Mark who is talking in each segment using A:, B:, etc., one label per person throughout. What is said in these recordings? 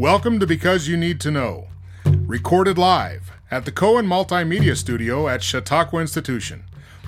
A: Welcome to Because You Need to Know, recorded live at the Cohen Multimedia Studio at Chautauqua Institution.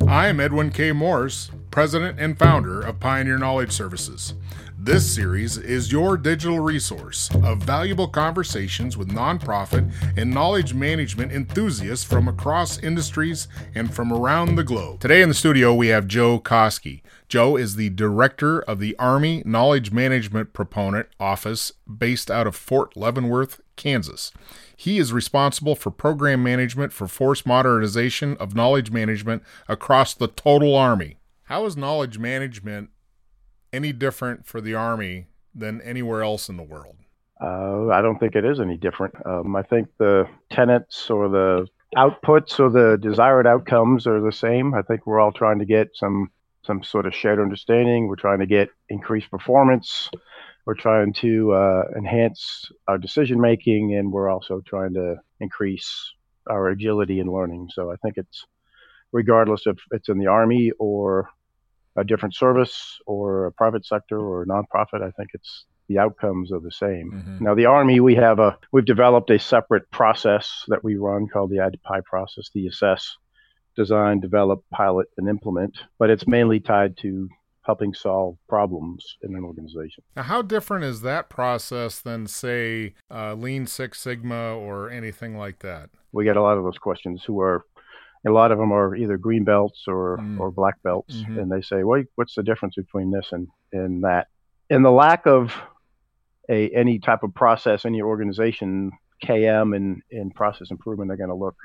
A: I am Edwin K. Morse, President and founder of Pioneer Knowledge Services. This series is your digital resource of valuable conversations with nonprofit and knowledge management enthusiasts from across industries and from around the globe. Today in the studio, we have Joe Koski. Joe is the director of the Army Knowledge Management Proponent Office based out of Fort Leavenworth, Kansas. He is responsible for program management for force modernization of knowledge management across the total Army. How is knowledge management any different for the Army than anywhere else in the world?
B: Uh, I don't think it is any different. Um, I think the tenets or the outputs or the desired outcomes are the same. I think we're all trying to get some some sort of shared understanding. We're trying to get increased performance. We're trying to uh, enhance our decision making, and we're also trying to increase our agility in learning. So I think it's regardless if it's in the army or a different service or a private sector or a nonprofit. I think it's the outcomes are the same. Mm-hmm. Now, the Army, we have a we've developed a separate process that we run called the ADPI process, the assess, design, develop, pilot, and implement. But it's mainly tied to helping solve problems in an organization.
A: Now, how different is that process than, say, uh, Lean Six Sigma or anything like that?
B: We get a lot of those questions who are a lot of them are either green belts or, mm. or black belts, mm-hmm. and they say, "Well, what's the difference between this and, and that?" And the lack of a any type of process, any organization, KM and, and process improvement are going to look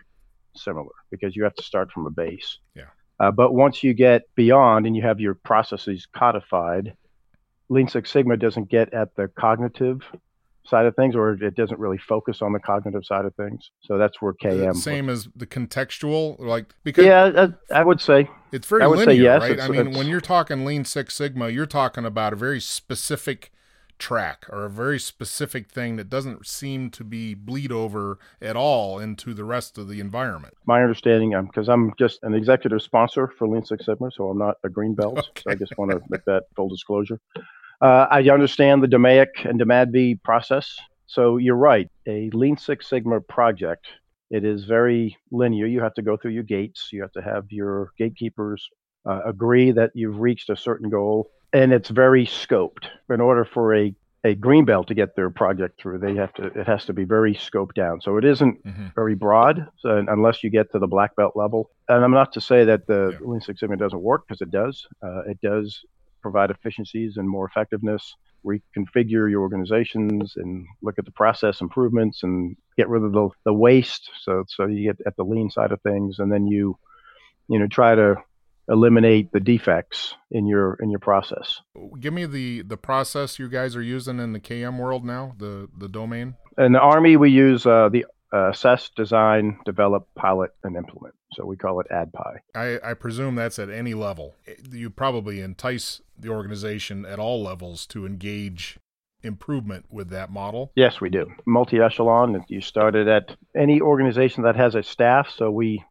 B: similar because you have to start from a base.
A: Yeah.
B: Uh, but once you get beyond and you have your processes codified, Lean Six Sigma doesn't get at the cognitive side of things, or it doesn't really focus on the cognitive side of things. So that's where KM.
A: Same as the contextual, like because
B: yeah, I, I would say
A: it's very I would linear, say yes, right? I mean, when you're talking Lean Six Sigma, you're talking about a very specific track or a very specific thing that doesn't seem to be bleed over at all into the rest of the environment.
B: My understanding, um, because I'm just an executive sponsor for Lean Six Sigma, so I'm not a green belt. Okay. So I just want to make that full disclosure. Uh, I understand the DMAIC and DMADV process. So you're right. A Lean Six Sigma project, it is very linear. You have to go through your gates. You have to have your gatekeepers uh, agree that you've reached a certain goal, and it's very scoped. In order for a a green belt to get their project through, they have to. It has to be very scoped down. So it isn't mm-hmm. very broad, so unless you get to the black belt level. And I'm not to say that the yeah. Lean Six Sigma doesn't work because it does. Uh, it does provide efficiencies and more effectiveness, reconfigure your organizations and look at the process improvements and get rid of the, the waste. So, so you get at the lean side of things and then you, you know, try to eliminate the defects in your in your process.
A: Give me the the process you guys are using in the KM world now, the the domain.
B: In the Army, we use uh, the uh, assess, design, develop, pilot, and implement. So we call it ADPI.
A: I, I presume that's at any level. You probably entice the organization at all levels to engage improvement with that model?
B: Yes, we do. Multi echelon. You started at any organization that has a staff. So we,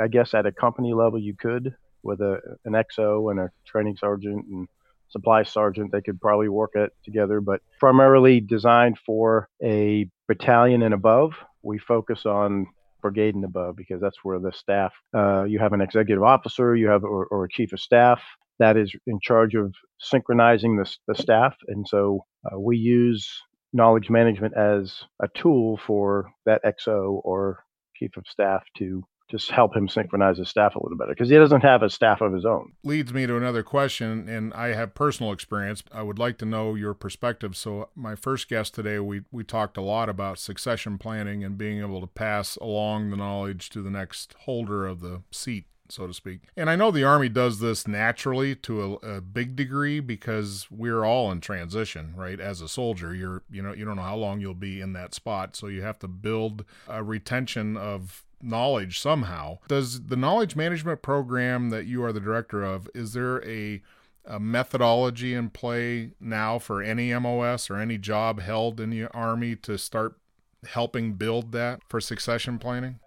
B: I guess, at a company level, you could with a an XO and a training sergeant and supply sergeant. They could probably work it together, but primarily designed for a battalion and above. We focus on brigade and above because that's where the staff uh, you have an executive officer you have or, or, a chief of staff that is in charge of synchronizing the, the staff. And so uh, we use knowledge management as a tool for that xo or chief of staff to just help him synchronize his staff a little better because he doesn't have a staff of his own.
A: Leads me to another question, and I have personal experience. I would like to know your perspective. So, my first guest today, we we talked a lot about succession planning and being able to pass along the knowledge to the next holder of the seat so to speak. And I know the Army does this naturally to a, a, big degree because we're all in transition, right? As a soldier, you're you know you don't know how long you'll be in that spot, so you have to build a retention of knowledge somehow. Does the knowledge management program that you are the director of, is there a, a methodology in play now for any MOS or any job held in the Army to start helping build that for succession planning?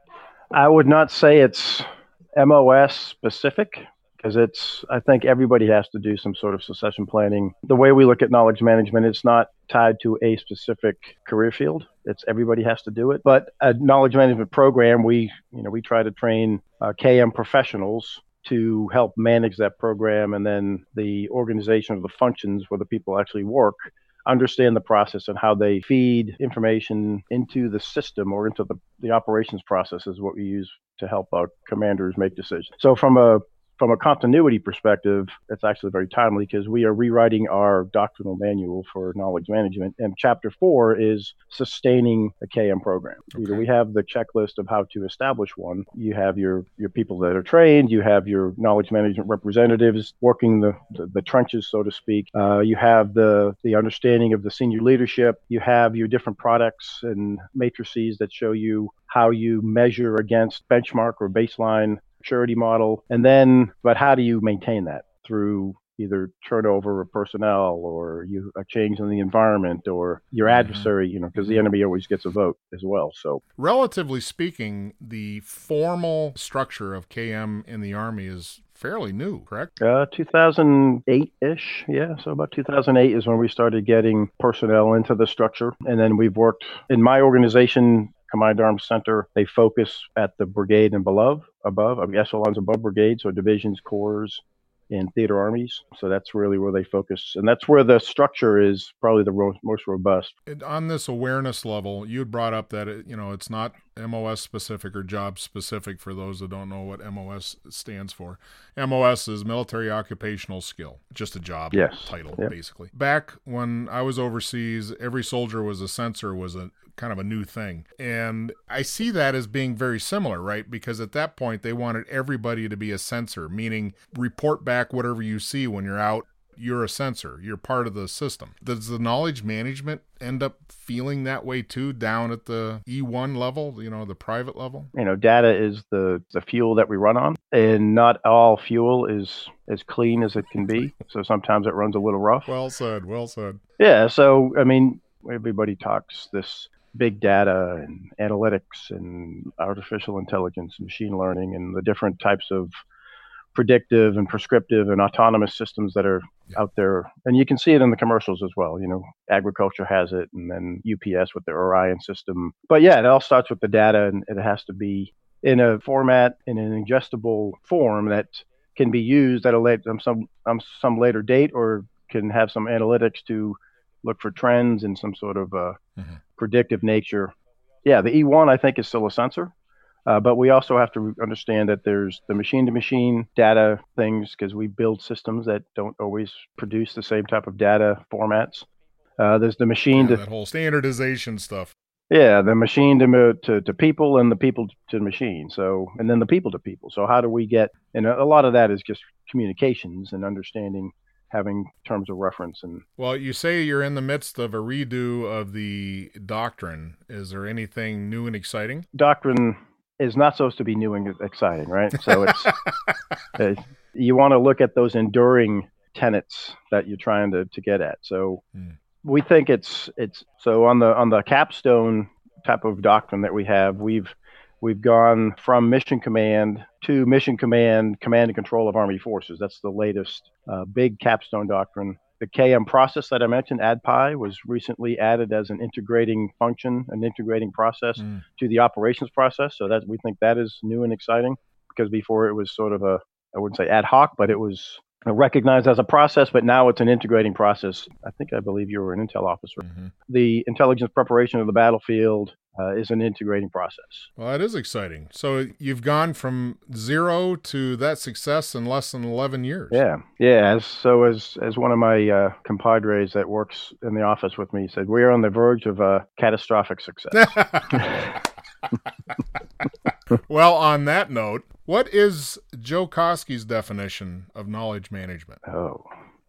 B: I would not say it's MOS specific. Because it's I think everybody has to do some sort of succession planning. The way we look at knowledge management, it's not tied to a specific career field. It's everybody has to do it. But a knowledge management program, we you know we try to train uh, KM professionals to help manage that program, and then the organization of the functions where the people actually work understand the process and how they feed information into the system or into the, the operations process is what we use to help our commanders make decisions. So from a from a continuity perspective, it's actually very timely because we are rewriting our doctrinal manual for knowledge management. And chapter four is sustaining a KM program. Okay. we have the checklist of how to establish one. You have your, your people that are trained, you have your knowledge management representatives working the, the, the trenches, so to speak. Uh, you have the, the understanding of the senior leadership. You have your different products and matrices that show you how you measure against benchmark or baseline maturity model. And then, but how do you maintain that through either turnover of personnel or you a change in the environment or your mm-hmm. adversary, you know, because the mm-hmm. enemy always gets a vote as well. So,
A: relatively speaking, the formal structure of KM in the Army is fairly new, correct?
B: Uh, 2008 ish. Yeah. So, about 2008 is when we started getting personnel into the structure. And then we've worked in my organization. Combined Arms Center, they focus at the brigade and below, above, I mean, echelons above brigades, so divisions, corps, and theater armies. So that's really where they focus. And that's where the structure is probably the ro- most robust.
A: And on this awareness level, you brought up that, it, you know, it's not MOS specific or job specific for those that don't know what MOS stands for. MOS is military occupational skill, just a job yes. title, yep. basically. Back when I was overseas, every soldier was a sensor, was a kind of a new thing. And I see that as being very similar, right? Because at that point, they wanted everybody to be a sensor, meaning report back whatever you see when you're out. You're a sensor. You're part of the system. Does the knowledge management end up feeling that way too, down at the E1 level, you know, the private level?
B: You know, data is the the fuel that we run on, and not all fuel is as clean as it can be. So sometimes it runs a little rough.
A: Well said. Well said.
B: Yeah. So I mean, everybody talks this big data and analytics and artificial intelligence and machine learning and the different types of predictive and prescriptive and autonomous systems that are yeah. out there. And you can see it in the commercials as well. You know, agriculture has it and then UPS with their Orion system. But yeah, it all starts with the data and it has to be in a format, in an ingestible form that can be used at a late, um, some, um, some later date or can have some analytics to look for trends in some sort of uh, mm-hmm. predictive nature. Yeah, the E1 I think is still a sensor, uh, but we also have to understand that there's the machine-to-machine data things because we build systems that don't always produce the same type of data formats. Uh, there's the machine
A: yeah,
B: to
A: that whole standardization stuff.
B: Yeah, the machine to, to to people and the people to the machine. So and then the people to people. So how do we get? And a lot of that is just communications and understanding having terms of reference and
A: well you say you're in the midst of a redo of the doctrine. Is there anything new and exciting?
B: Doctrine is not supposed to be new and exciting right? So it's uh, you want to look at those enduring tenets that you're trying to, to get at. So mm. we think it's it's so on the on the capstone type of doctrine that we have we've We've gone from Mission Command to Mission Command, Command and Control of Army Forces. That's the latest uh, big capstone doctrine. The KM process that I mentioned, ADPI, was recently added as an integrating function, an integrating process mm. to the operations process. So that we think that is new and exciting because before it was sort of a, I wouldn't say ad hoc, but it was recognized as a process, but now it's an integrating process. I think I believe you were an intel officer. Mm-hmm. The intelligence preparation of the battlefield uh, is an integrating process.
A: Well, that is exciting. So you've gone from zero to that success in less than 11 years.
B: Yeah. Yeah. As, so as, as one of my uh, compadres that works in the office with me said, we are on the verge of a catastrophic success.
A: well, on that note, what is Joe Koski's definition of knowledge management?
B: Oh,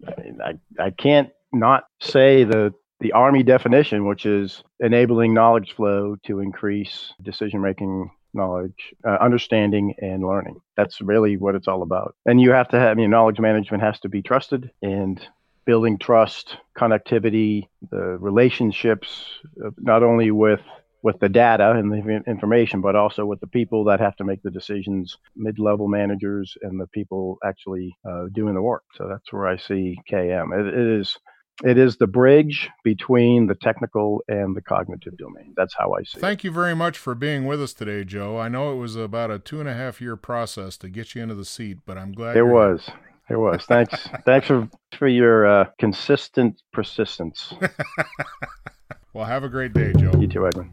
B: I, mean, I, I can't not say the the Army definition, which is enabling knowledge flow to increase decision making knowledge, uh, understanding, and learning. That's really what it's all about. And you have to have, I mean, knowledge management has to be trusted and building trust, connectivity, the relationships, uh, not only with with the data and the information, but also with the people that have to make the decisions, mid-level managers and the people actually uh, doing the work. So that's where I see KM. It, it is it is the bridge between the technical and the cognitive domain. That's how I see
A: Thank it. Thank you very much for being with us today, Joe. I know it was about a two and a half year process to get you into the seat, but I'm glad
B: it was. Here. It was. Thanks. thanks for for your uh, consistent persistence.
A: well, have a great day, Joe.
B: You too, Edwin.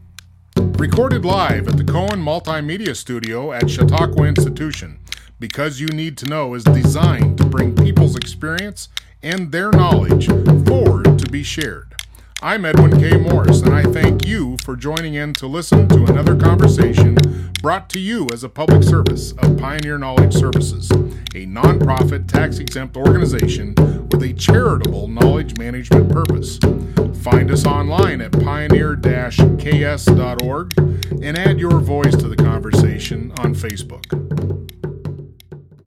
A: Recorded live at the Cohen Multimedia Studio at Chautauqua Institution. Because You Need to Know is designed to bring people's experience and their knowledge forward to be shared. I'm Edwin K. Morris, and I thank you for joining in to listen to another conversation brought to you as a public service of Pioneer Knowledge Services, a nonprofit tax exempt organization with a charitable knowledge management purpose. Find us online at pioneer ks.org and add your voice to the conversation on Facebook.